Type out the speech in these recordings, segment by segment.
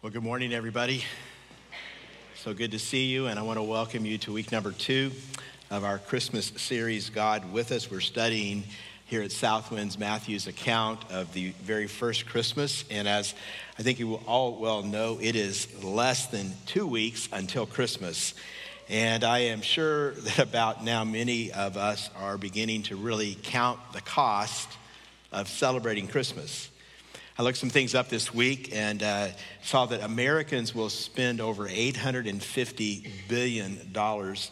Well, good morning, everybody. So good to see you, and I want to welcome you to week number two of our Christmas series, God with Us. We're studying here at Southwinds Matthew's account of the very first Christmas. And as I think you all well know, it is less than two weeks until Christmas. And I am sure that about now many of us are beginning to really count the cost of celebrating Christmas. I looked some things up this week and uh, saw that Americans will spend over $850 billion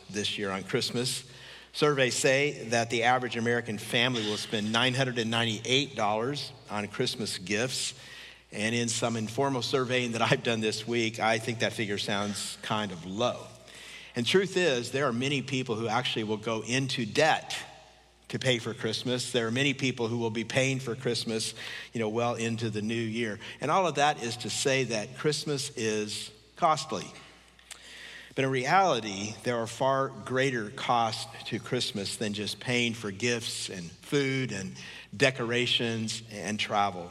this year on Christmas. Surveys say that the average American family will spend $998 on Christmas gifts. And in some informal surveying that I've done this week, I think that figure sounds kind of low. And truth is, there are many people who actually will go into debt to pay for Christmas. There are many people who will be paying for Christmas, you know, well into the new year. And all of that is to say that Christmas is costly. But in reality, there are far greater costs to Christmas than just paying for gifts and food and decorations and travel.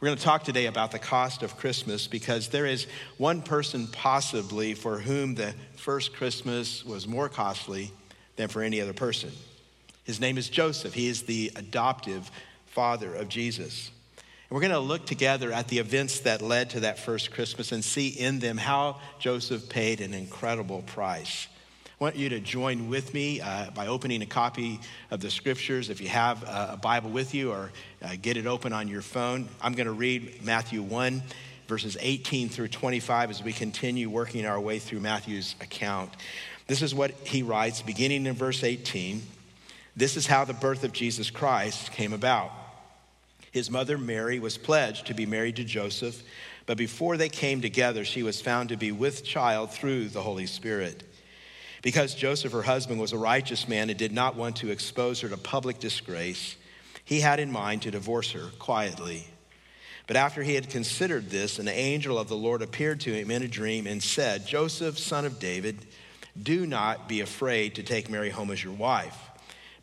We're going to talk today about the cost of Christmas because there is one person possibly for whom the first Christmas was more costly than for any other person. His name is Joseph. He is the adoptive father of Jesus. And we're going to look together at the events that led to that first Christmas and see in them how Joseph paid an incredible price. I want you to join with me uh, by opening a copy of the scriptures. If you have a Bible with you or uh, get it open on your phone, I'm going to read Matthew 1, verses 18 through 25 as we continue working our way through Matthew's account. This is what he writes, beginning in verse 18. This is how the birth of Jesus Christ came about. His mother Mary was pledged to be married to Joseph, but before they came together, she was found to be with child through the Holy Spirit. Because Joseph, her husband, was a righteous man and did not want to expose her to public disgrace, he had in mind to divorce her quietly. But after he had considered this, an angel of the Lord appeared to him in a dream and said, Joseph, son of David, do not be afraid to take Mary home as your wife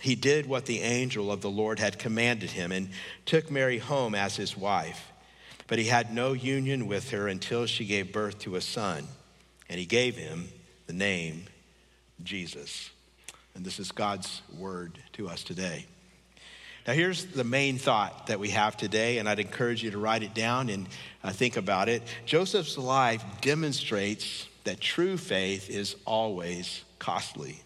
he did what the angel of the Lord had commanded him and took Mary home as his wife. But he had no union with her until she gave birth to a son, and he gave him the name Jesus. And this is God's word to us today. Now, here's the main thought that we have today, and I'd encourage you to write it down and uh, think about it. Joseph's life demonstrates that true faith is always costly.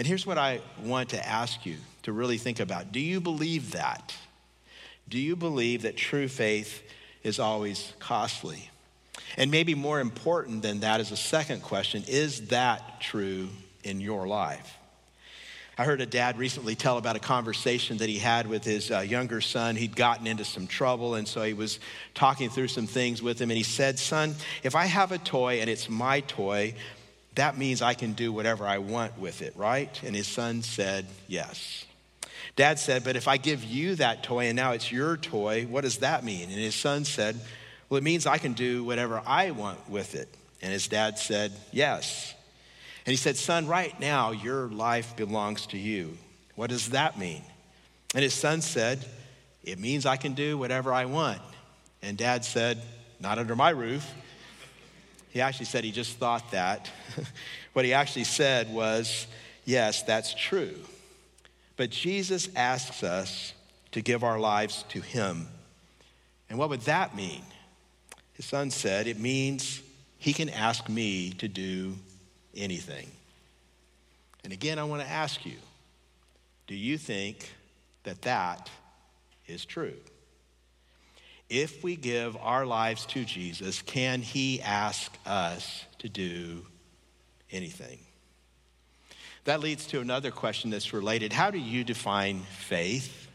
And here's what I want to ask you to really think about Do you believe that? Do you believe that true faith is always costly? And maybe more important than that is a second question is that true in your life? I heard a dad recently tell about a conversation that he had with his uh, younger son. He'd gotten into some trouble, and so he was talking through some things with him. And he said, Son, if I have a toy and it's my toy, that means I can do whatever I want with it, right? And his son said, Yes. Dad said, But if I give you that toy and now it's your toy, what does that mean? And his son said, Well, it means I can do whatever I want with it. And his dad said, Yes. And he said, Son, right now your life belongs to you. What does that mean? And his son said, It means I can do whatever I want. And dad said, Not under my roof. He actually said he just thought that. what he actually said was, yes, that's true. But Jesus asks us to give our lives to him. And what would that mean? His son said, it means he can ask me to do anything. And again, I want to ask you do you think that that is true? If we give our lives to Jesus, can he ask us to do anything? That leads to another question that's related. How do you define faith?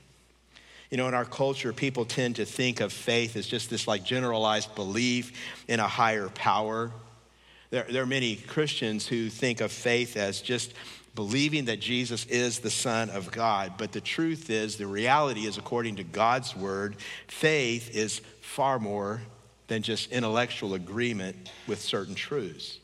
You know, in our culture, people tend to think of faith as just this like generalized belief in a higher power There, there are many Christians who think of faith as just believing that Jesus is the Son of God. But the truth is, the reality is, according to God's word, faith is far more than just intellectual agreement with certain truths.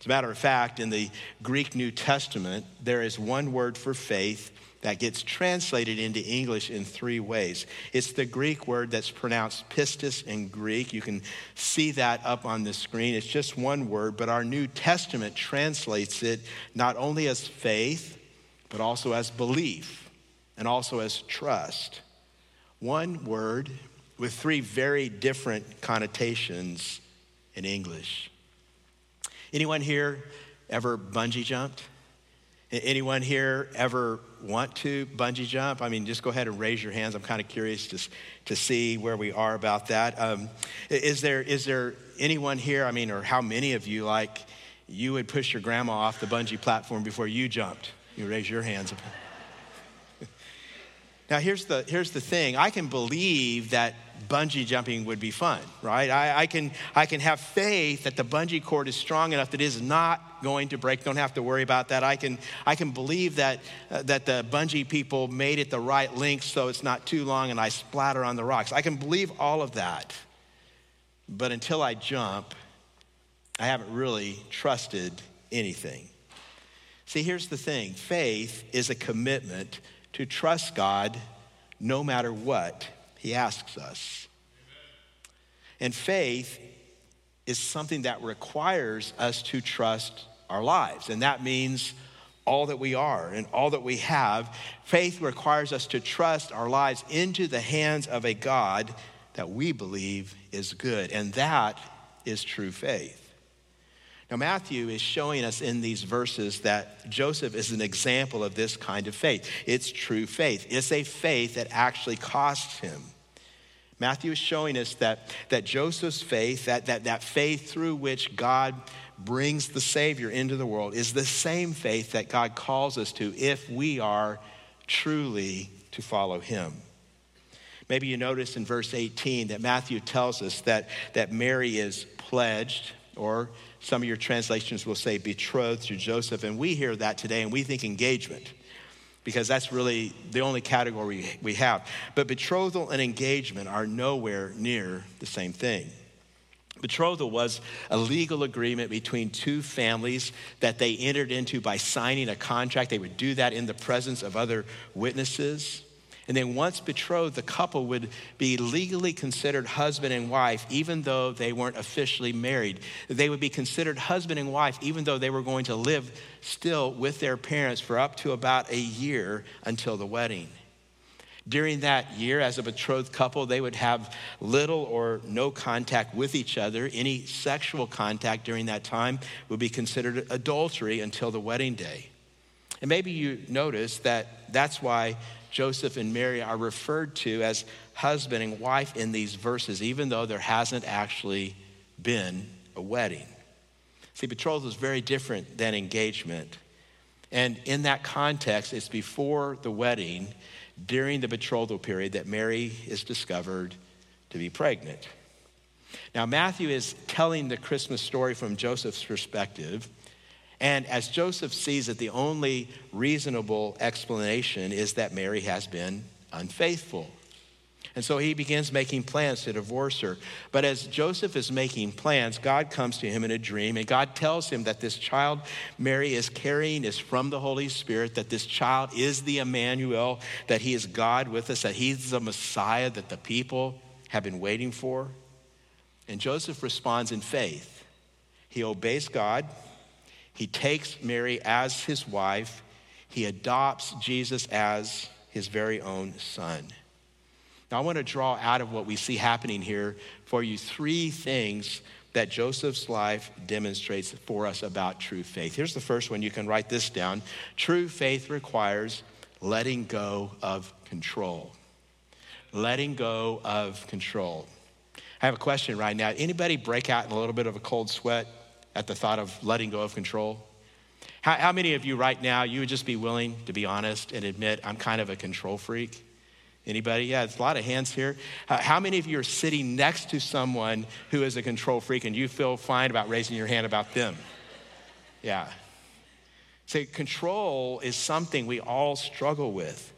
As a matter of fact, in the Greek New Testament, there is one word for faith that gets translated into English in three ways. It's the Greek word that's pronounced pistis in Greek. You can see that up on the screen. It's just one word, but our New Testament translates it not only as faith, but also as belief and also as trust. One word with three very different connotations in English. Anyone here ever bungee jumped? Anyone here ever want to bungee jump? I mean, just go ahead and raise your hands. I'm kind of curious to, to see where we are about that. Um, is there is there anyone here? I mean, or how many of you like you would push your grandma off the bungee platform before you jumped? You raise your hands. now, here's the here's the thing. I can believe that bungee jumping would be fun, right? I, I, can, I can have faith that the bungee cord is strong enough that it is not going to break. Don't have to worry about that. I can, I can believe that, uh, that the bungee people made it the right length so it's not too long and I splatter on the rocks. I can believe all of that. But until I jump, I haven't really trusted anything. See, here's the thing faith is a commitment to trust God no matter what he asks us. And faith is something that requires us to trust our lives. And that means all that we are and all that we have. Faith requires us to trust our lives into the hands of a God that we believe is good. And that is true faith. Now, Matthew is showing us in these verses that Joseph is an example of this kind of faith. It's true faith, it's a faith that actually costs him. Matthew is showing us that, that Joseph's faith, that, that, that faith through which God brings the Savior into the world, is the same faith that God calls us to if we are truly to follow Him. Maybe you notice in verse 18 that Matthew tells us that, that Mary is pledged, or some of your translations will say betrothed to Joseph. And we hear that today and we think engagement because that's really the only category we have. But betrothal and engagement are nowhere near the same thing. Betrothal was a legal agreement between two families that they entered into by signing a contract. They would do that in the presence of other witnesses. And then, once betrothed, the couple would be legally considered husband and wife, even though they weren't officially married. They would be considered husband and wife, even though they were going to live still with their parents for up to about a year until the wedding. During that year, as a betrothed couple, they would have little or no contact with each other. Any sexual contact during that time would be considered adultery until the wedding day. And maybe you notice that that's why Joseph and Mary are referred to as husband and wife in these verses, even though there hasn't actually been a wedding. See, betrothal is very different than engagement. And in that context, it's before the wedding, during the betrothal period, that Mary is discovered to be pregnant. Now, Matthew is telling the Christmas story from Joseph's perspective. And as Joseph sees it, the only reasonable explanation is that Mary has been unfaithful. And so he begins making plans to divorce her. But as Joseph is making plans, God comes to him in a dream, and God tells him that this child Mary is carrying is from the Holy Spirit, that this child is the Emmanuel, that he is God with us, that he's the Messiah that the people have been waiting for. And Joseph responds in faith. He obeys God he takes Mary as his wife, he adopts Jesus as his very own son. Now, I want to draw out of what we see happening here for you three things that Joseph's life demonstrates for us about true faith. Here's the first one. You can write this down. True faith requires letting go of control. Letting go of control. I have a question right now. Anybody break out in a little bit of a cold sweat at the thought of letting go of control? How, how, many of you right now, you would just be willing to be honest and admit, I'm kind of a control freak? Anybody? Yeah, it's a lot of hands here. Uh, how many of you are sitting next to someone who is a control freak and you feel fine about raising your hand about them? Yeah. See, control is something we all struggle with.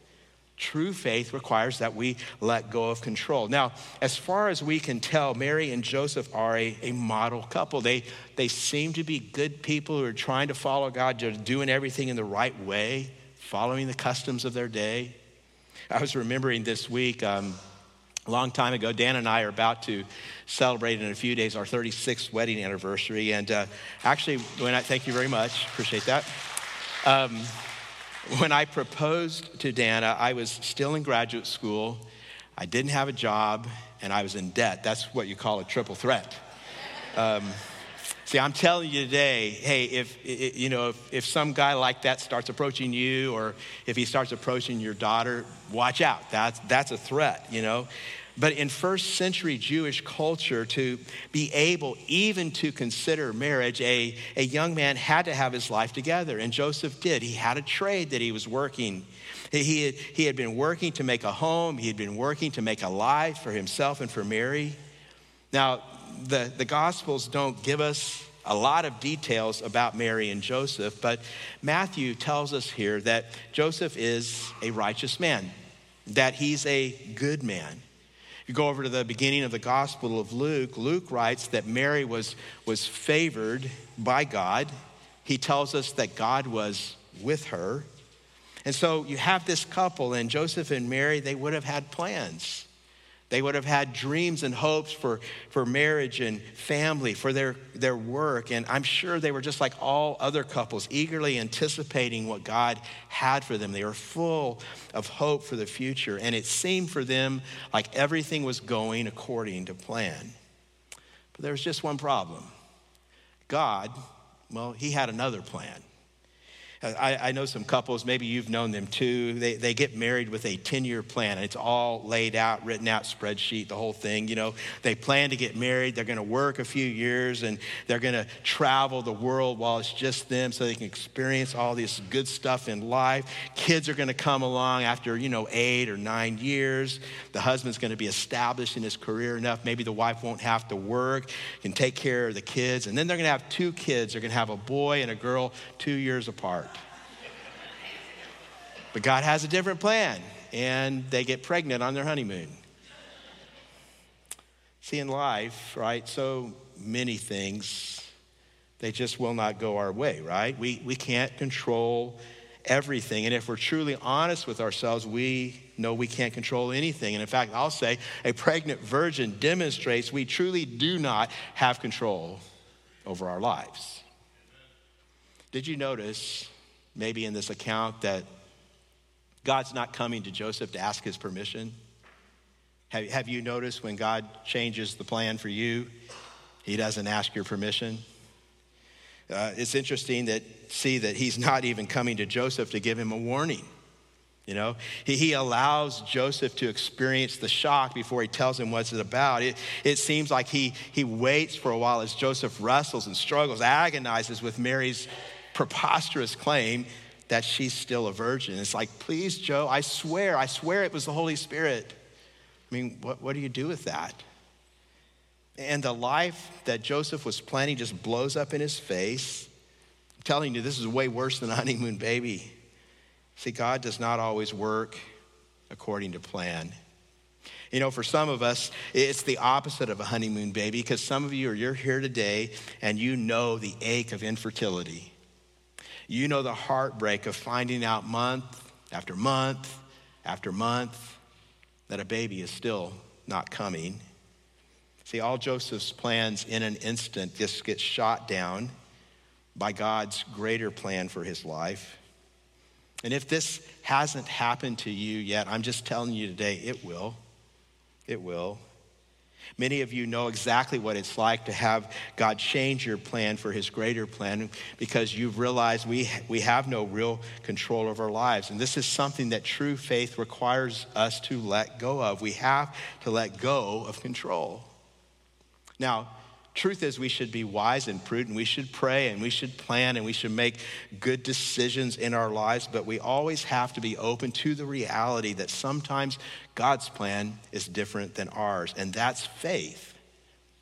True faith requires that we let go of control. Now, as far as we can tell, Mary and Joseph are a, a model couple. They, they seem to be good people who are trying to follow God, just doing everything in the right way, following the customs of their day. I was remembering this week, um, a long time ago, Dana and I are about to celebrate in a few days our 36th wedding anniversary. And uh, actually, when I thank you very much, appreciate that. Um, when I proposed to Dana, I was still in graduate school, I didn't have a job, and I was in debt. That's what you call a triple threat. Um, See, I'm telling you today, hey, if you know, if, if some guy like that starts approaching you, or if he starts approaching your daughter, watch out. That's that's a threat, you know. But in first century Jewish culture, to be able even to consider marriage, a, a young man had to have his life together. And Joseph did. He had a trade that he was working. He had, he had been working to make a home, he had been working to make a life for himself and for Mary. Now, the, the Gospels don't give us a lot of details about Mary and Joseph, but Matthew tells us here that Joseph is a righteous man, that he's a good man. You go over to the beginning of the Gospel of Luke, Luke writes that Mary was, was favored by God. He tells us that God was with her. And so you have this couple, and Joseph and Mary, they would have had plans. They would have had dreams and hopes for, for marriage and family, for their, their work. And I'm sure they were just like all other couples, eagerly anticipating what God had for them. They were full of hope for the future. And it seemed for them like everything was going according to plan. But there was just one problem God, well, He had another plan. Uh, I, I, know some couples, maybe you've known them too. They, they get married with a 10 year plan. It's all laid out, written out, spreadsheet, the whole thing. You know, they plan to get married. They're going to work a few years and they're going to travel the world while it's just them so they can experience all this good stuff in life. Kids are going to come along after, you know, eight or nine years. The husband's going to be established in his career enough. Maybe the wife won't have to work, can take care of the kids. And then they're going to have two kids. They're going to have a boy and a girl two years apart. But God has a different plan, and they get pregnant on their honeymoon. See, in life, right, so many things, they just will not go our way, right? We, we can't control everything. And if we're truly honest with ourselves, we know we can't control anything. And in fact, I'll say a pregnant virgin demonstrates we truly do not have control over our lives. Did you notice, maybe in this account, that God's not coming to Joseph to ask his permission. Have, have you noticed when God changes the plan for you, he doesn't ask your permission? Uh, it's interesting that see that he's not even coming to Joseph to give him a warning. You know, he, he allows Joseph to experience the shock before he tells him what's it about. It, it seems like he, he waits for a while as Joseph wrestles and struggles, agonizes with Mary's preposterous claim that she's still a virgin. It's like, please, Joe, I swear, I swear it was the Holy Spirit. I mean, what, what do you do with that? And the life that Joseph was planning just blows up in his face. I'm telling you, this is way worse than a honeymoon baby. See, God does not always work according to plan. You know, for some of us, it's the opposite of a honeymoon baby because some of you are you're here today and you know the ache of infertility. You know the heartbreak of finding out month after month after month that a baby is still not coming. See, all Joseph's plans in an instant just get shot down by God's greater plan for his life. And if this hasn't happened to you yet, I'm just telling you today, it will. It will. Many of you know exactly what it's like to have God change your plan for his greater plan because you've realized we, we have no real control of our lives. And this is something that true faith requires us to let go of. We have to let go of control. Now, Truth is, we should be wise and prudent. We should pray and we should plan and we should make good decisions in our lives, but we always have to be open to the reality that sometimes God's plan is different than ours, and that's faith.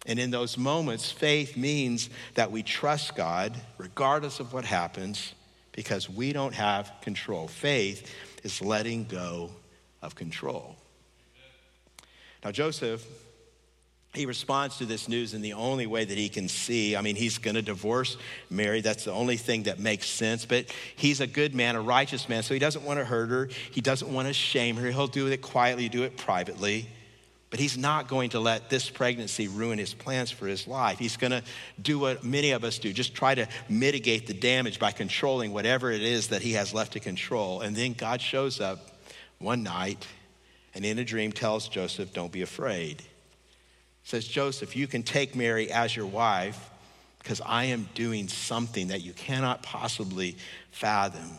And in those moments, faith means that we trust God regardless of what happens because we don't have control. Faith is letting go of control. Now, Joseph he responds to this news in the only way that he can see. I mean, he's going to divorce Mary. That's the only thing that makes sense. But he's a good man, a righteous man, so he doesn't want to hurt her. He doesn't want to shame her. He'll do it quietly, do it privately. But he's not going to let this pregnancy ruin his plans for his life. He's going to do what many of us do just try to mitigate the damage by controlling whatever it is that he has left to control. And then God shows up one night and in a dream tells Joseph, Don't be afraid says, Joseph, you can take Mary as your wife because I am doing something that you cannot possibly fathom.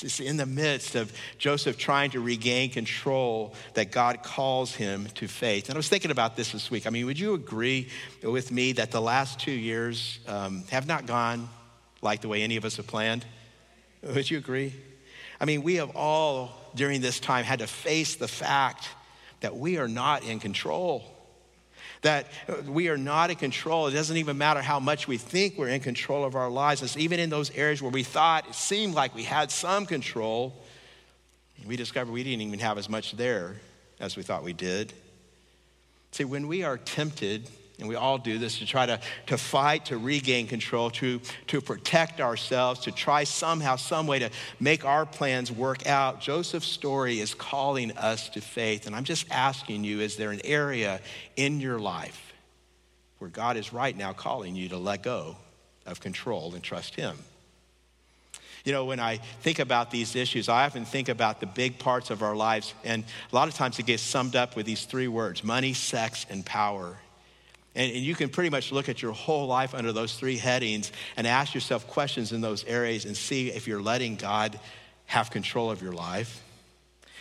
It's in the midst of Joseph trying to regain control that God calls him to faith. And I was thinking about this this week. I mean, would you agree with me that the last two years um, have not gone like the way any of us have planned? Would you agree? I mean, we have all during this time had to face the fact that we are not in control that we are not in control. It doesn't even matter how much we think we're in control of our lives. It's even in those areas where we thought it seemed like we had some control, we discovered we didn't even have as much there as we thought we did. See, when we are tempted and we all do this to try to, to fight to regain control, to, to protect ourselves, to try somehow, some way to make our plans work out. Joseph's story is calling us to faith. And I'm just asking you is there an area in your life where God is right now calling you to let go of control and trust Him? You know, when I think about these issues, I often think about the big parts of our lives, and a lot of times it gets summed up with these three words money, sex, and power. And, and, you can pretty much look at your whole life under those three headings and ask yourself questions in those areas and see if you're letting God have control of your life.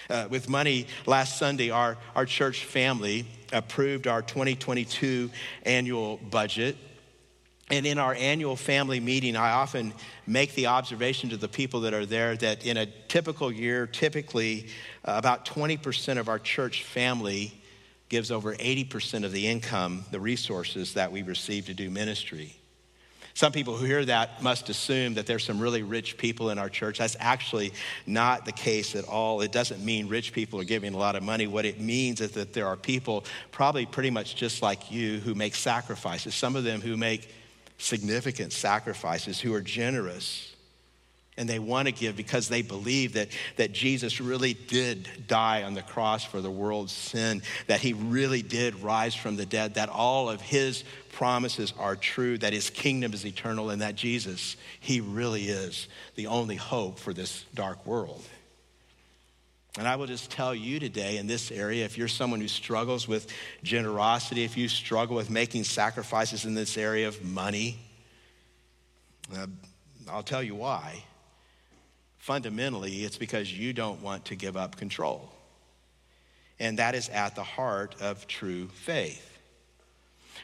Uh, with money, last Sunday, our, our church family approved our 2022 annual budget. And in our annual family meeting, I often make the observation to the people that are there that in a typical year, typically uh, about 20% of our church family gives over 80% of the income, the resources that we receive to do ministry. Some people who hear that must assume that there's some really rich people in our church. That's actually not the case at all. It doesn't mean rich people are giving a lot of money. What it means is that there are people, probably pretty much just like you, who make sacrifices. Some of them who make significant sacrifices, who are generous and they want to give because they believe that, that Jesus really did die on the cross for the world's sin, that he really did rise from the dead, that all of his promises are true, that his kingdom is eternal, and that Jesus, he really is the only hope for this dark world. And I will just tell you today in this area if you're someone who struggles with generosity, if you struggle with making sacrifices in this area of money, uh, I'll tell you why fundamentally, it's because you don't want to give up control. And that is at the heart of true faith.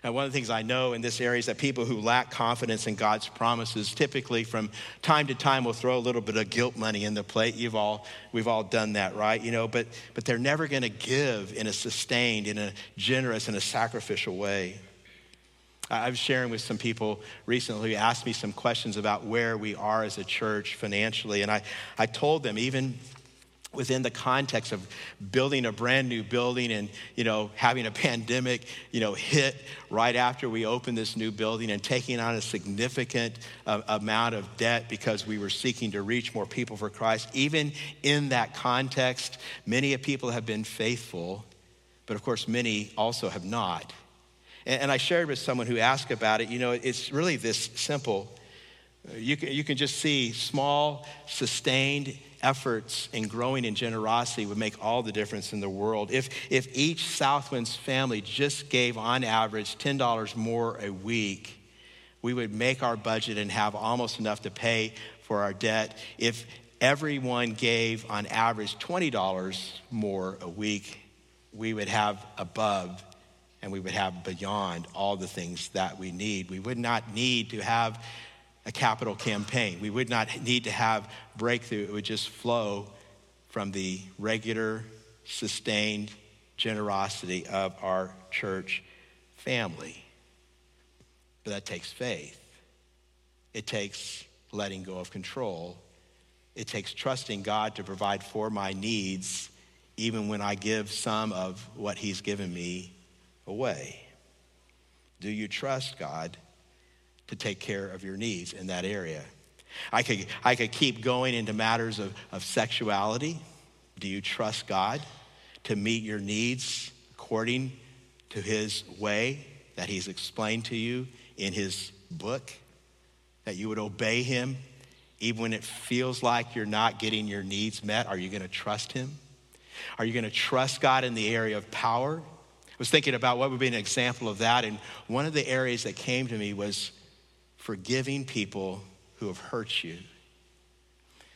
And one of the things I know in this area is that people who lack confidence in God's promises typically from time to time will throw a little bit of guilt money in the plate. You've all, we've all done that, right? You know, but, but they're never going to give in a sustained, in a generous, in a sacrificial way. I was sharing with some people recently who asked me some questions about where we are as a church financially. And I, I told them, even within the context of building a brand new building and you know having a pandemic you know hit right after we opened this new building and taking on a significant uh, amount of debt because we were seeking to reach more people for christ even in that context many people have been faithful but of course many also have not and, I shared with someone who asked about it, you know, it's really this simple. You can, you can just see small, sustained efforts in growing in generosity would make all the difference in the world. If, if each Southwinds family just gave on average $10 more a week, we would make our budget and have almost enough to pay for our debt. If everyone gave on average $20 more a week, we would have above and we would have beyond all the things that we need. We would not need to have a capital campaign. We would not need to have breakthrough. It would just flow from the regular, sustained generosity of our church family. But that takes faith. It takes letting go of control. It takes trusting God to provide for my needs, even when I give some of what He's given me away. Do you trust God to take care of your needs in that area? I could, I could keep going into matters of, of sexuality. Do you trust God to meet your needs according to His way that He's explained to you in his book, that you would obey him even when it feels like you're not getting your needs met? Are you going to trust him? Are you going to trust God in the area of power? Was thinking about what would be an example of that, and one of the areas that came to me was forgiving people who have hurt you.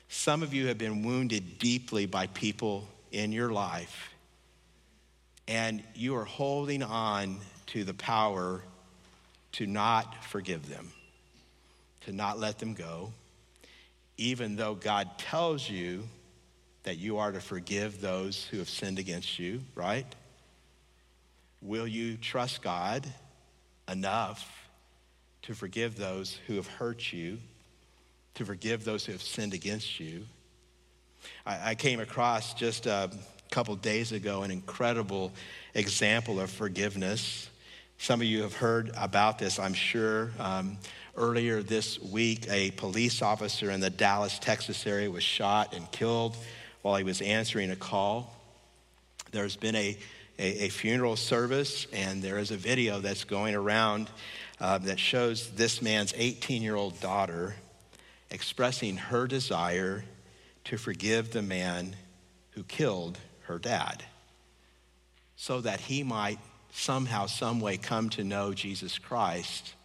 Some of you have been wounded deeply by people in your life, and you are holding on to the power to not forgive them, to not let them go, even though God tells you that you are to forgive those who have sinned against you, right? Will you trust God enough to forgive those who have hurt you, to forgive those who have sinned against you? I, I came across just a couple days ago an incredible example of forgiveness. Some of you have heard about this, I'm sure. Um, earlier this week, a police officer in the Dallas, Texas area was shot and killed while he was answering a call. There's been a, a, a funeral service, and there is a video that's going around uh, that shows this man's 18 year old daughter expressing her desire to forgive the man who killed her dad so that he might somehow, some way come to know Jesus Christ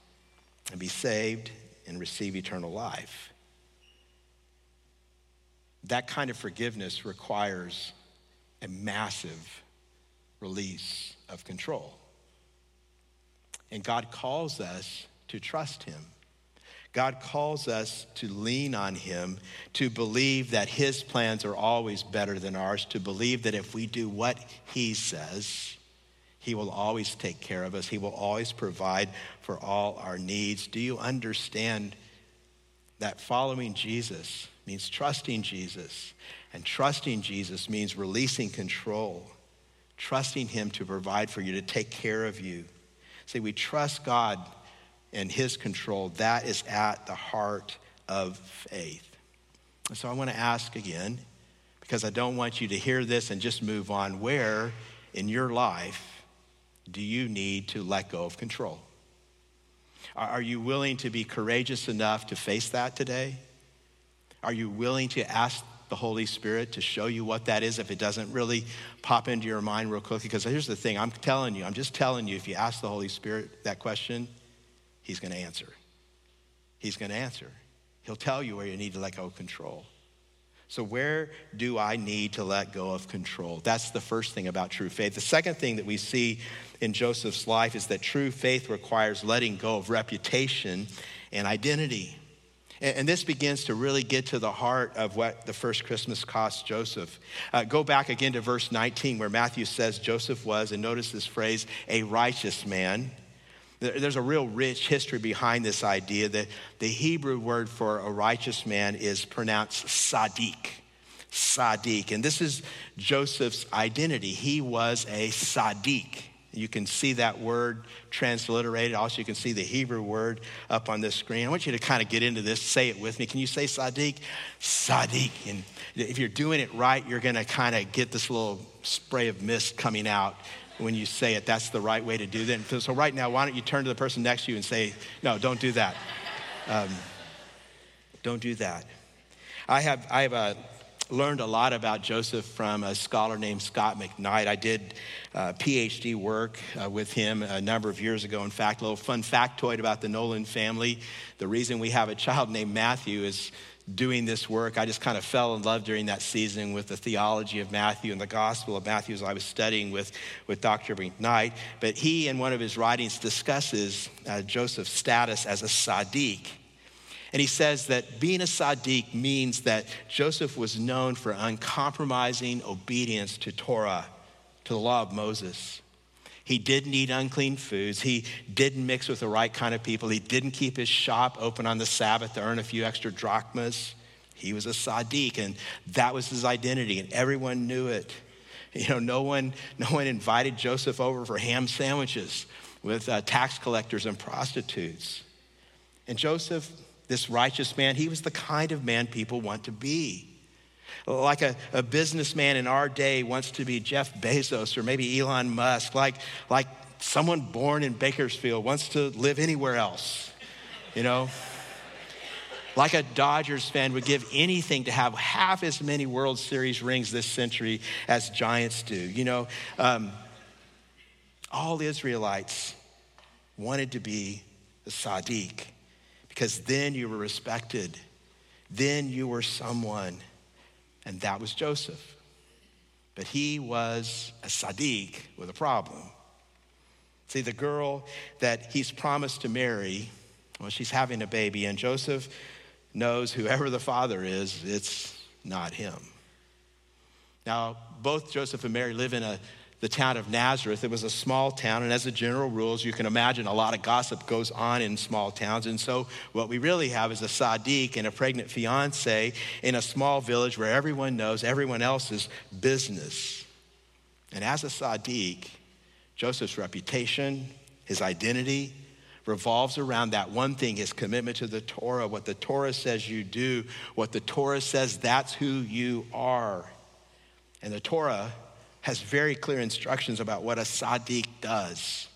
and be saved and receive eternal life. That kind of forgiveness requires a massive release of control. And God calls us to trust Him. God calls us to lean on Him, to believe that His plans are always better than ours, to believe that if we do what He says, he will always take care of us. He will always provide for all our needs. Do you understand that following Jesus means trusting Jesus? And trusting Jesus means releasing control, trusting Him to provide for you, to take care of you. See, we trust God and His control. That is at the heart of faith. And So I want to ask again, because I don't want you to hear this and just move on, where in your life do you need to let go of control? Are you willing to be courageous enough to face that today? Are you willing to ask the Holy Spirit to show you what that is if it doesn't really pop into your mind real quickly? Because here's the thing I'm telling you, I'm just telling you, if you ask the Holy Spirit that question, He's going to answer. He's going to answer. He'll tell you where you need to let go of control. So, where do I need to let go of control? That's the first thing about true faith. The second thing that we see in Joseph's life is that true faith requires letting go of reputation and identity. And, this begins to really get to the heart of what the first Christmas cost Joseph. Uh, go back again to verse 19, where Matthew says Joseph was, and notice this phrase, a righteous man. There's a real rich history behind this idea that the Hebrew word for a righteous man is pronounced sadiq. Sadiq. And this is Joseph's identity. He was a sadiq. You can see that word transliterated. Also, you can see the Hebrew word up on this screen. I want you to kind of get into this. Say it with me. Can you say sadiq? Sadiq. And if you're doing it right, you're going to kind of get this little spray of mist coming out when you say it. That's the right way to do that. So, right now, why don't you turn to the person next to you and say, No, don't do that. Um, don't do that. I have, I have uh, learned a lot about Joseph from a scholar named Scot McKnight. I did uh, PhD work uh, with him a number of years ago. In fact, a little fun factoid about the Nolan family the reason we have a child named Matthew is doing this work, I just kind of fell in love during that season with the theology of Matthew and the gospel of Matthew as I was studying with, with Dr. McKnight. But he, in one of his writings, discusses uh, Joseph's status as a Sadiq. And he says that being a Sadiq means that Joseph was known for uncompromising obedience to Torah, to the law of Moses. He didn't eat unclean foods. He didn't mix with the right kind of people. He didn't keep his shop open on the Sabbath to earn a few extra drachmas. He was a Sadiq, and that was his identity, and everyone knew it. You know, no one, no one invited Joseph over for ham sandwiches with uh, tax collectors and prostitutes. And Joseph, this righteous man, he was the kind of man people want to be. Like a, a businessman in our day wants to be Jeff Bezos or maybe Elon Musk, like, like someone born in Bakersfield wants to live anywhere else, you know? like a Dodgers fan would give anything to have half as many World Series rings this century as Giants do. You know, um, all Israelites wanted to be a Sadiq because then you were respected, then you were someone and that was Joseph. But he was a Sadiq with a problem. See, the girl that he's promised to marry, well, she's having a baby, and Joseph knows whoever the father is, it's not him. Now, both Joseph and Mary live in a the town of Nazareth. It was a small town, and as a general rule, as you can imagine, a lot of gossip goes on in small towns. And so, what we really have is a Sadiq and a pregnant fiance in a small village where everyone knows everyone else's business. And as a Sadiq, Joseph's reputation, his identity, revolves around that one thing his commitment to the Torah. What the Torah says you do, what the Torah says, that's who you are. And the Torah has very clear instructions about what a Sadiq does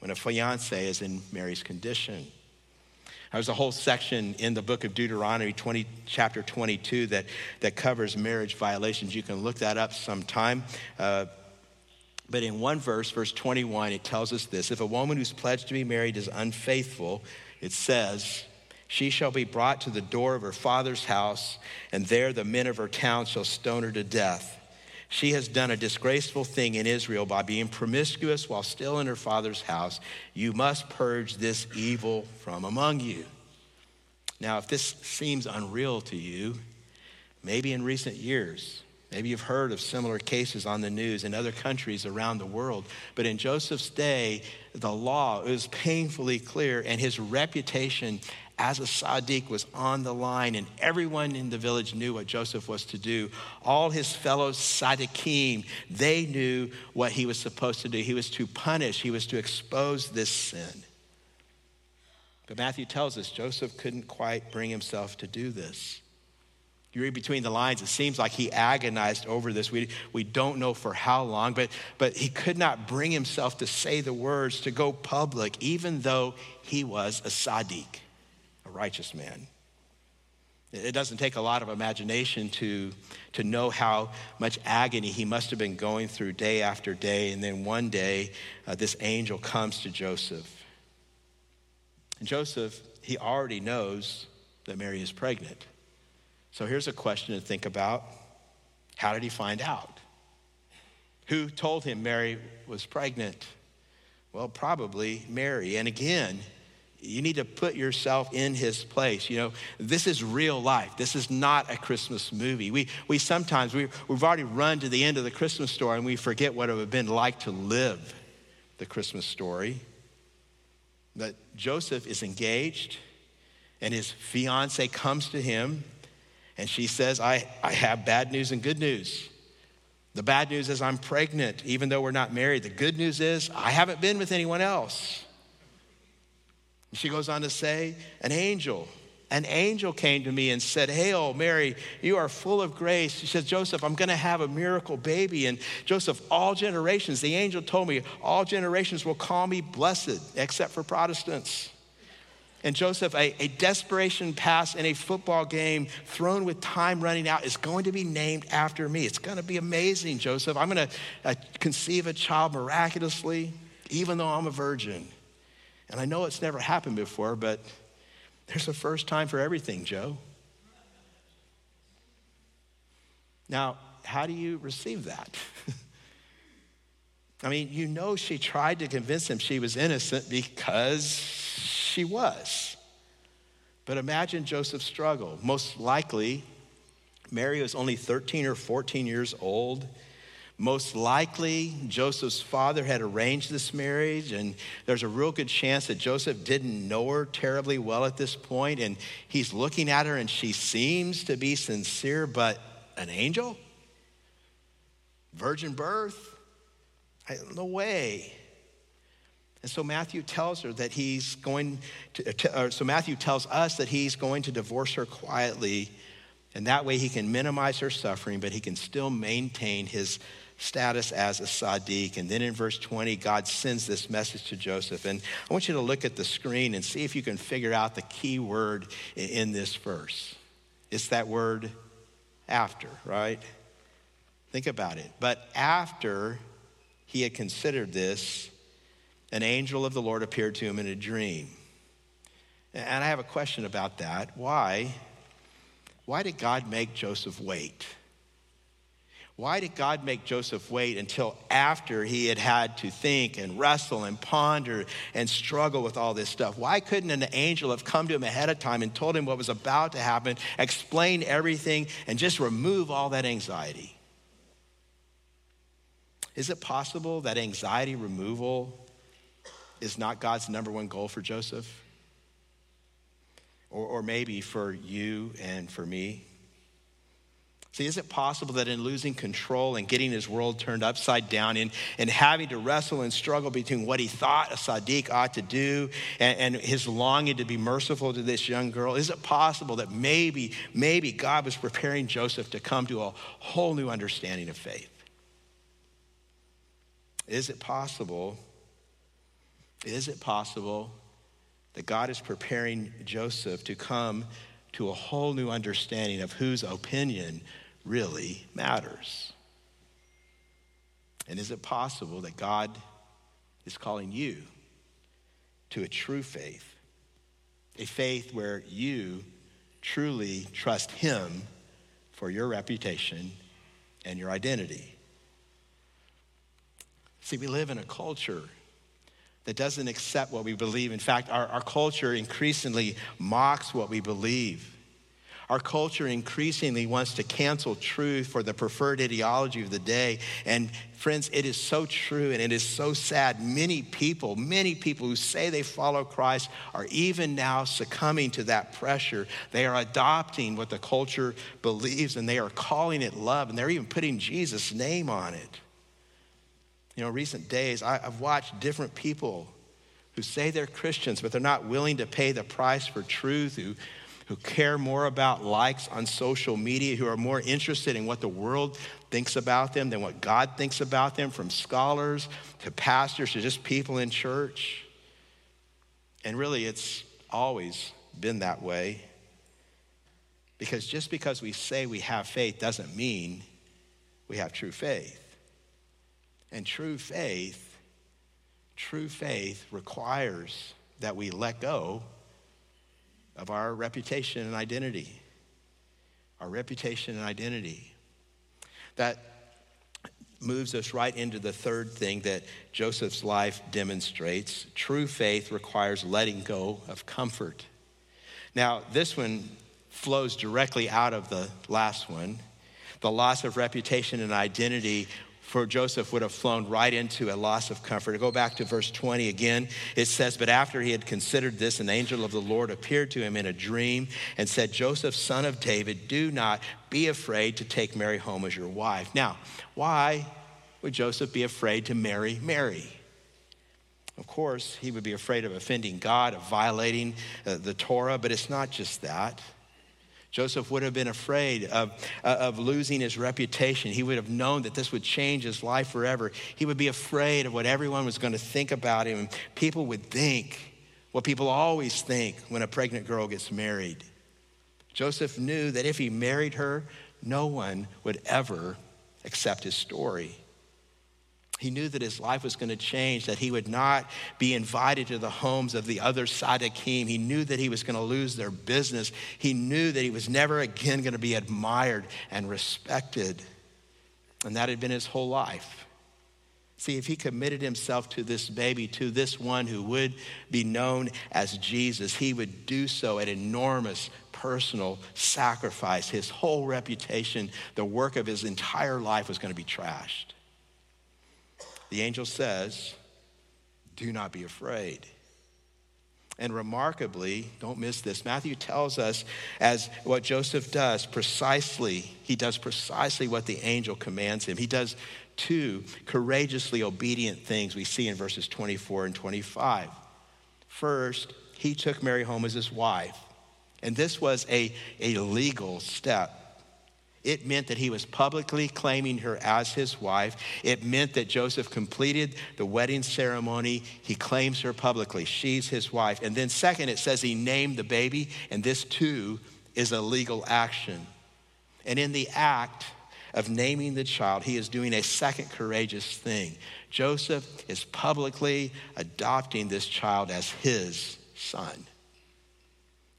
when a fiance is in Mary's condition. There's a whole section in the book of Deuteronomy 20, chapter 22 that, that covers marriage violations. You can look that up sometime. Uh, but in one verse, verse 21, it tells us this If a woman who's pledged to be married is unfaithful, it says, she shall be brought to the door of her father's house, and there the men of her town shall stone her to death. She has done a disgraceful thing in Israel by being promiscuous while still in her father's house. You must purge this evil from among you. Now, if this seems unreal to you, maybe in recent years, maybe you've heard of similar cases on the news in other countries around the world, but in Joseph's day, the law was painfully clear, and his reputation as a Sadiq was on the line, and everyone in the village knew what Joseph was to do. All his fellow Sadiqim, they knew what he was supposed to do. He was to punish, he was to expose this sin. But Matthew tells us Joseph couldn't quite bring himself to do this. You read between the lines, it seems like he agonized over this. We, we don't know for how long, but, but he could not bring himself to say the words, to go public, even though he was a Sadiq righteous man. It doesn't take a lot of imagination to, to know how much agony he must have been going through day after day. And then one day, uh, this angel comes to Joseph. And Joseph, he already knows that Mary is pregnant. So here's a question to think about How did he find out? Who told him Mary was pregnant? Well, probably Mary. And again, you need to put yourself in his place. You know, this is real life. This is not a Christmas movie. We, we sometimes, we, we've already run to the end of the Christmas story and we forget what it would have been like to live the Christmas story. But Joseph is engaged and his fiance comes to him and she says, I, I have bad news and good news. The bad news is I'm pregnant, even though we're not married. The good news is I haven't been with anyone else. She goes on to say, An angel, an angel came to me and said, Hail, Mary, you are full of grace. She says, Joseph, I'm going to have a miracle baby. And Joseph, all generations, the angel told me, all generations will call me blessed, except for Protestants. And Joseph, a, a, desperation pass in a football game thrown with time running out is going to be named after me. It's going to be amazing, Joseph. I'm going to uh, conceive a child miraculously, even though I'm a virgin. And I know it's never happened before, but there's a first time for everything, Joe. Now, how do you receive that? I mean, you know, she tried to convince him she was innocent because she was. But imagine Joseph's struggle. Most likely, Mary was only 13 or 14 years old. Most likely, Joseph's father had arranged this marriage, and there's a real good chance that Joseph didn't know her terribly well at this point, and he's looking at her, and she seems to be sincere, but an angel? Virgin birth? No way. And so Matthew tells her that he's going to, so Matthew tells us that he's going to divorce her quietly, and that way he can minimize her suffering, but he can still maintain his status as a Sadiq. And then in verse 20, God sends this message to Joseph. And I want you to look at the screen and see if you can figure out the key word in this verse. It's that word after, right? Think about it. But after he had considered this, an angel of the Lord appeared to him in a dream. And I have a question about that. Why? Why did God make Joseph wait? Why did God make Joseph wait until after he had had to think and wrestle and ponder and struggle with all this stuff? Why couldn't an angel have come to him ahead of time and told him what was about to happen, explain everything, and just remove all that anxiety? Is it possible that anxiety removal is not God's number one goal for Joseph? Or, or maybe for you and for me? See, is it possible that in losing control and getting his world turned upside down and, and having to wrestle and struggle between what he thought a Sadiq ought to do and, and his longing to be merciful to this young girl, is it possible that maybe, maybe God was preparing Joseph to come to a whole new understanding of faith? Is it possible? Is it possible that God is preparing Joseph to come to a whole new understanding of whose opinion really matters. And is it possible that God is calling you to a true faith? A faith where you truly trust Him for your reputation and your identity. See, we live in a culture that doesn't accept what we believe. In fact, our, our culture increasingly mocks what we believe. Our culture increasingly wants to cancel truth for the preferred ideology of the day. And friends, it is so true and it is so sad. Many people, many people who say they follow Christ are even now succumbing to that pressure. They are adopting what the culture believes and they are calling it love and they're even putting Jesus' name on it. You know, recent days, I've watched different people who say they're Christians, but they're not willing to pay the price for truth, who who care more about likes on social media, who are more interested in what the world thinks about them than what God thinks about them, from scholars to pastors to just people in church. And really, it's always been that way. Because just because we say we have faith doesn't mean we have true faith. And true faith, true faith requires that we let go of our reputation and identity. Our reputation and identity. That moves us right into the third thing that Joseph's life demonstrates. True faith requires letting go of comfort. Now, this one flows directly out of the last one. The loss of reputation and identity for Joseph would have flown right into a loss of comfort. To go back to verse 20 again, it says, But after he had considered this, an angel of the Lord appeared to him in a dream and said, Joseph, son of David, do not be afraid to take Mary home as your wife. Now, why would Joseph be afraid to marry Mary? Of course, he would be afraid of offending God, of violating uh, the Torah, but it's not just that. Joseph would have been afraid of, uh, of losing his reputation. He would have known that this would change his life forever. He would be afraid of what everyone was going to think about him. People would think what people always think when a pregnant girl gets married. Joseph knew that if he married her, no one would ever accept his story. He knew that his life was going to change, that he would not be invited to the homes of the other Sadiqim. He knew that he was going to lose their business. He knew that he was never again going to be admired and respected. And that had been his whole life. See, if he committed himself to this baby, to this one who would be known as Jesus, he would do so at enormous personal sacrifice. His whole reputation, the work of his entire life was going to be trashed. The angel says, Do not be afraid. And remarkably, don't miss this, Matthew tells us as what Joseph does precisely, he does precisely what the angel commands him. He does two courageously obedient things we see in verses 24 and 25. First, he took Mary home as his wife. And this was a, a legal step. It meant that he was publicly claiming her as his wife. It meant that Joseph completed the wedding ceremony. He claims her publicly. She's his wife. And then, second, it says he named the baby, and this too is a legal action. And in the act of naming the child, he is doing a second courageous thing. Joseph is publicly adopting this child as his son.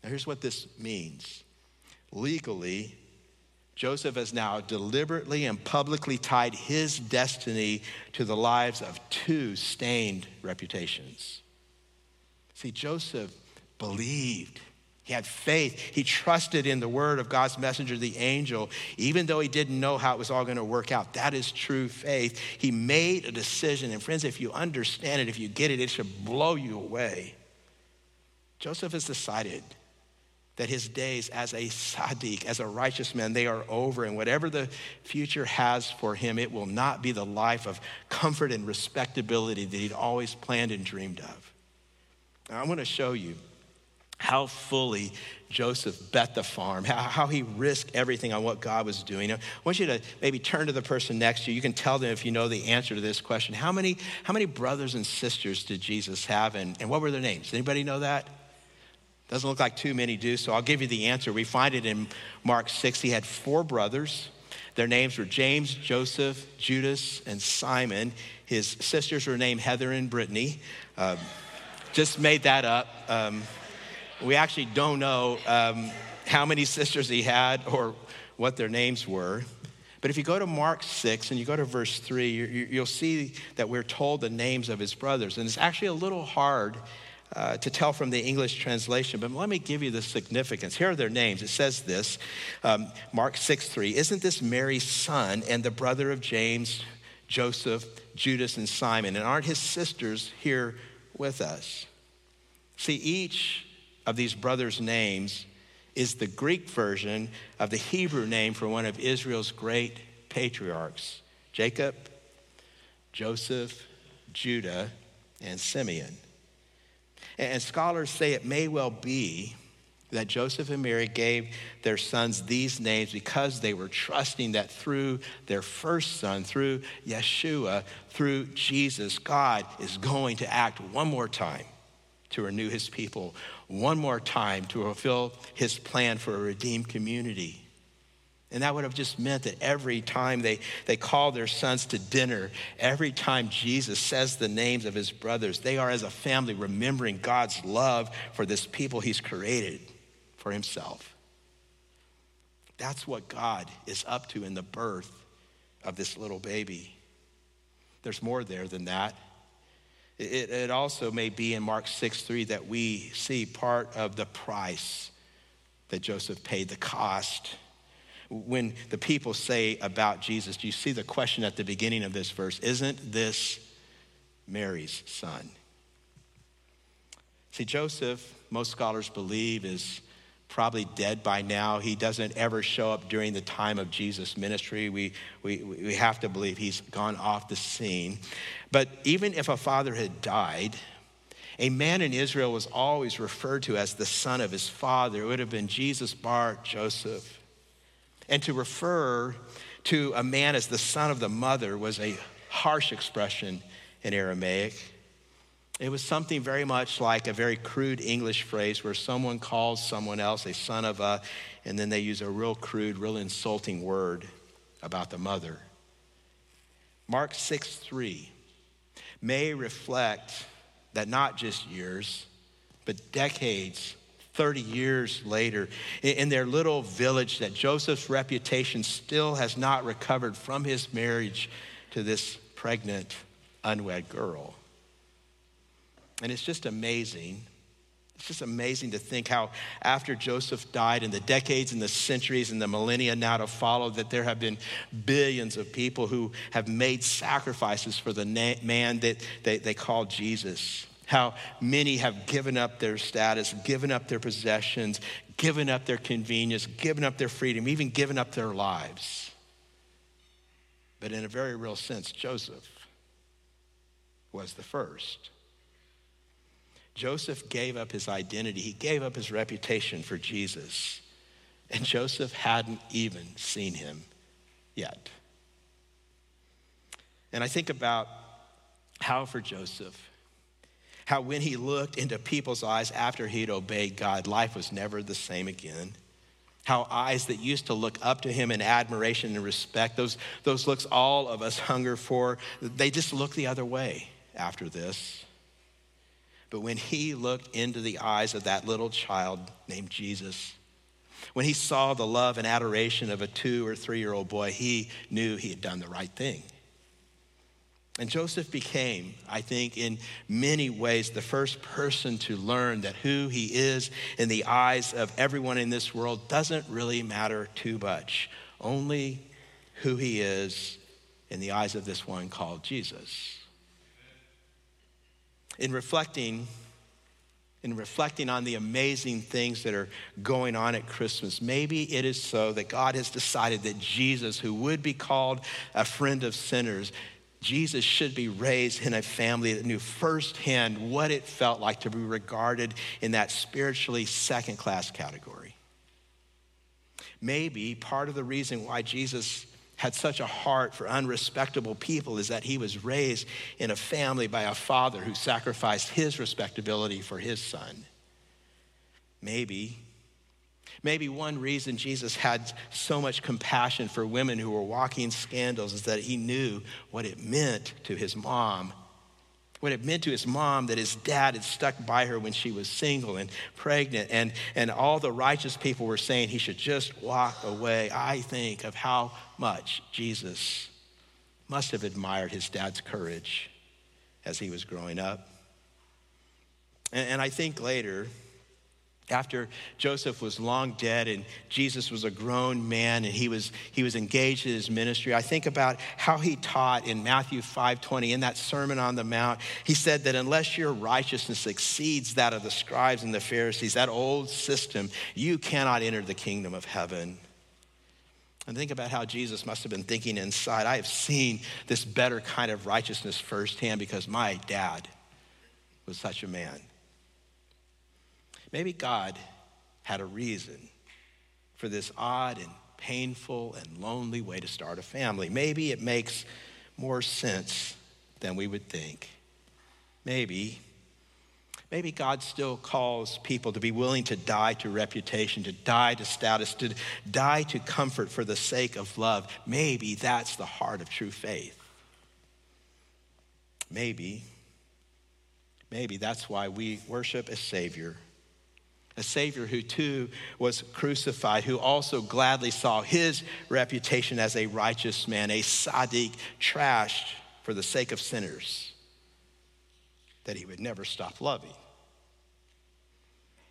Now, here's what this means legally, Joseph has now deliberately and publicly tied his destiny to the lives of two stained reputations. See, Joseph believed. He had faith. He trusted in the word of God's messenger, the angel, even though he didn't know how it was all going to work out. That is true faith. He made a decision. And friends, if you understand it, if you get it, it should blow you away. Joseph has decided that his days as a Sadiq, as a righteous man, they are over. And whatever the future has for him, it will not be the life of comfort and respectability that he'd always planned and dreamed of. Now, I want to show you how fully Joseph bet the farm, how, he risked everything on what God was doing. I want you to maybe turn to the person next to you. You can tell them if you know the answer to this question. How many, how many brothers and sisters did Jesus have, and, and what were their names? Anybody know that? Doesn't look like too many do, so I'll give you the answer. We find it in Mark 6. He had four brothers. Their names were James, Joseph, Judas, and Simon. His sisters were named Heather and Brittany. Um, just made that up. Um, we actually don't know um, how many sisters he had or what their names were. But if you go to Mark 6 and you go to verse 3, you, will see that we're told the names of his brothers. And it's actually a little hard uh, to tell from the English translation, but let me give you the significance. Here are their names. It says this um, Mark 6 3. Isn't this Mary's son and the brother of James, Joseph, Judas, and Simon? And aren't his sisters here with us? See, each of these brothers' names is the Greek version of the Hebrew name for one of Israel's great patriarchs Jacob, Joseph, Judah, and Simeon. And scholars say it may well be that Joseph and Mary gave their sons these names because they were trusting that through their first son, through Yeshua, through Jesus, God is going to act one more time to renew his people, one more time to fulfill his plan for a redeemed community. And that would have just meant that every time they, they call their sons to dinner, every time Jesus says the names of his brothers, they are as a family remembering God's love for this people he's created for himself. That's what God is up to in the birth of this little baby. There's more there than that. It, it also may be in Mark 6 3 that we see part of the price that Joseph paid, the cost when the people say about Jesus, do you see the question at the beginning of this verse? Isn't this Mary's son? See, Joseph, most scholars believe, is probably dead by now. He doesn't ever show up during the time of Jesus' ministry. We, we, we have to believe he's gone off the scene. But even if a father had died, a man in Israel was always referred to as the son of his father. It would have been Jesus bar Joseph. And to refer to a man as the son of the mother was a harsh expression in Aramaic. It was something very much like a very crude English phrase where someone calls someone else a son of a, and then they use a real crude, real insulting word about the mother. Mark 6 3, may reflect that not just years, but decades 30 years later, in their little village, that Joseph's reputation still has not recovered from his marriage to this pregnant, unwed girl. And it's just amazing. It's just amazing to think how, after Joseph died, in the decades and the centuries and the millennia now to follow, that there have been billions of people who have made sacrifices for the man that they, they call Jesus how many have given up their status, given up their possessions, given up their convenience, given up their freedom, even given up their lives. But in a very real sense, Joseph was the first. Joseph gave up his identity, he gave up his reputation for Jesus. And Joseph hadn't even seen him yet. And I think about how for Joseph, how when he looked into people's eyes after he'd obeyed God, life was never the same again. How eyes that used to look up to him in admiration and respect, those, those looks all of us hunger for, they just look the other way after this. But when he looked into the eyes of that little child named Jesus, when he saw the love and adoration of a two or three year old boy, he knew he had done the right thing. And Joseph became, I think, in many ways, the first person to learn that who he is in the eyes of everyone in this world doesn't really matter too much. Only who he is in the eyes of this one called Jesus. In reflecting, in reflecting on the amazing things that are going on at Christmas, maybe it is so that God has decided that Jesus, who would be called a friend of sinners, Jesus should be raised in a family that knew firsthand what it felt like to be regarded in that spiritually second class category. Maybe part of the reason why Jesus had such a heart for unrespectable people is that he was raised in a family by a father who sacrificed his respectability for his son. Maybe Maybe one reason Jesus had so much compassion for women who were walking scandals is that he knew what it meant to his mom. What it meant to his mom that his dad had stuck by her when she was single and pregnant, and, and all the righteous people were saying he should just walk away. I think of how much Jesus must have admired his dad's courage as he was growing up. And, and I think later, after Joseph was long dead and Jesus was a grown man and he was, he was engaged in his ministry, I think about how he taught in Matthew 5:20 in that Sermon on the Mount. He said that unless your righteousness exceeds that of the scribes and the Pharisees, that old system, you cannot enter the kingdom of heaven. And think about how Jesus must have been thinking inside. I have seen this better kind of righteousness firsthand because my dad was such a man. Maybe God had a reason for this odd and painful and lonely way to start a family. Maybe it makes more sense than we would think. Maybe, maybe God still calls people to be willing to die to reputation, to die to status, to die to comfort for the sake of love. Maybe that's the heart of true faith. Maybe, maybe that's why we worship a Savior a Savior who too was crucified, who also gladly saw his reputation as a righteous man, a Sadiq, trashed for the sake of sinners, that he would never stop loving.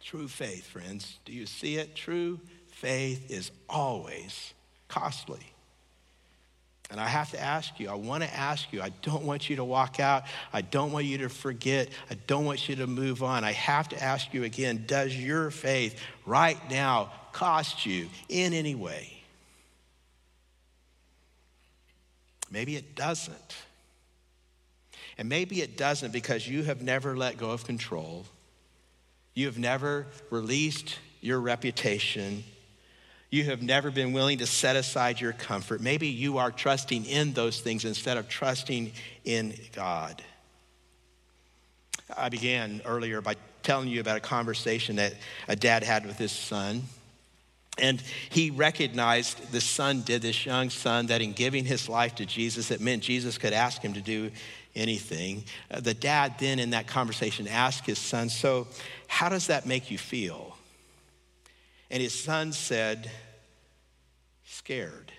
True faith, friends, do you see it? True faith is always costly. And I have to ask you, I want to ask you, I don't want you to walk out. I don't want you to forget. I don't want you to move on. I have to ask you again does your faith right now cost you in any way? Maybe it doesn't. And maybe it doesn't because you have never let go of control. You have never released your reputation you have never been willing to set aside your comfort. Maybe you are trusting in those things instead of trusting in God. I began earlier by telling you about a conversation that a dad had with his son. And he recognized the son did, this young son, that in giving his life to Jesus, it meant Jesus could ask him to do anything. Uh, the dad then in that conversation asked his son, So, how does that make you feel? And his son said, Scared.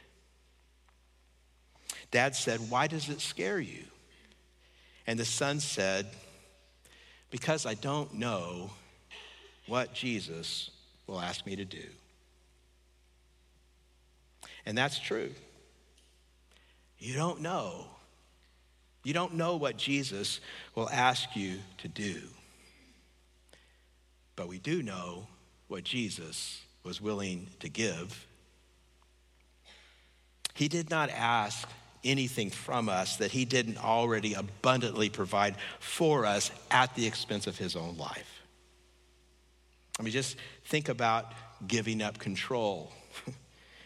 Dad said, Why does it scare you? And the son said, Because I don't know what Jesus will ask me to do. And that's true. You don't know. You don't know what Jesus will ask you to do. But we do know what Jesus was willing to give. He did not ask anything from us that he didn't already abundantly provide for us at the expense of his own life. I mean, just think about giving up control.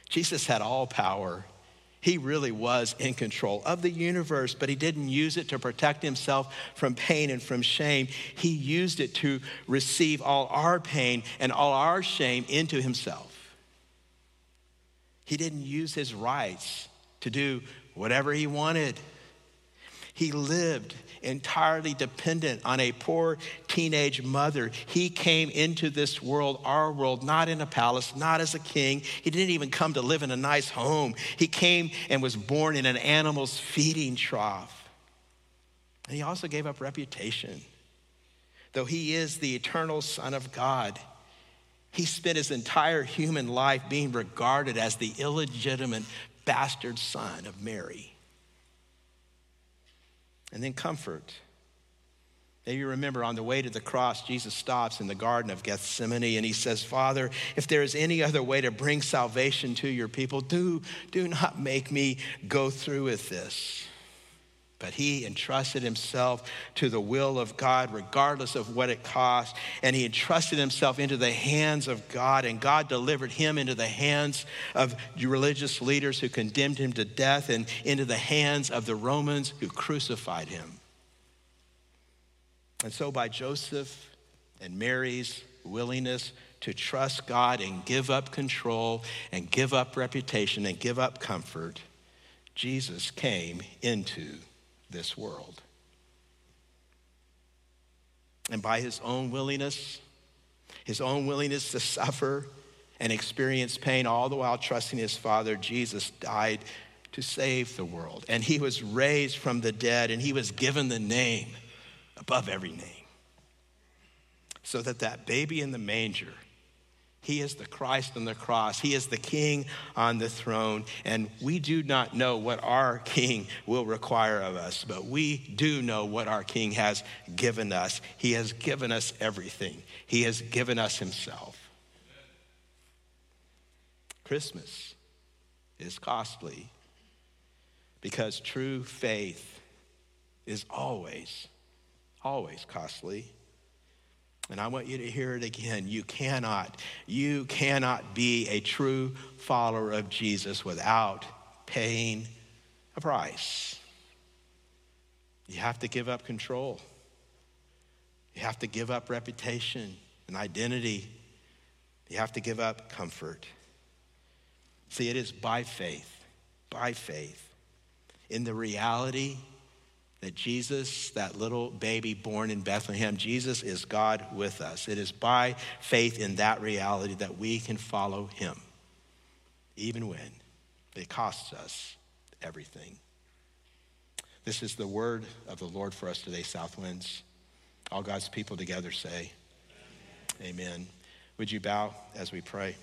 Jesus had all power. He really was in control of the universe, but he didn't use it to protect himself from pain and from shame. He used it to receive all our pain and all our shame into himself. He didn't use his rights to do whatever he wanted. He lived entirely dependent on a poor teenage mother. He came into this world, our world, not in a palace, not as a king. He didn't even come to live in a nice home. He came and was born in an animal's feeding trough. And he also gave up reputation. Though he is the eternal Son of God, he spent his entire human life being regarded as the illegitimate bastard son of Mary. And then comfort. Maybe you remember on the way to the cross, Jesus stops in the Garden of Gethsemane and he says, Father, if there is any other way to bring salvation to your people, do, do not make me go through with this. But he entrusted himself to the will of God, regardless of what it cost. And he entrusted himself into the hands of God, and God delivered him into the hands of religious leaders who condemned him to death and into the hands of the Romans who crucified him. And so, by Joseph and Mary's willingness to trust God and give up control and give up reputation and give up comfort, Jesus came into this world. And by his own willingness, his own willingness to suffer and experience pain, all the while trusting his Father, Jesus died to save the world. And he was raised from the dead, and he was given the name above every name. So that that baby in the manger he is the Christ on the cross. He is the King on the throne. And we do not know what our King will require of us, but we do know what our King has given us. He has given us everything, He has given us Himself. Christmas is costly because true faith is always, always costly. And I want you to hear it again. You cannot, you cannot be a true follower of Jesus without paying a price. You have to give up control. You have to give up reputation and identity. You have to give up comfort. See, it is by faith, by faith, in the reality that Jesus, that little baby born in Bethlehem, Jesus is God with us. It is by faith in that reality that we can follow him, even when it costs us everything. This is the word of the Lord for us today, Southwinds. All God's people together say, Amen. Amen. Would you bow as we pray?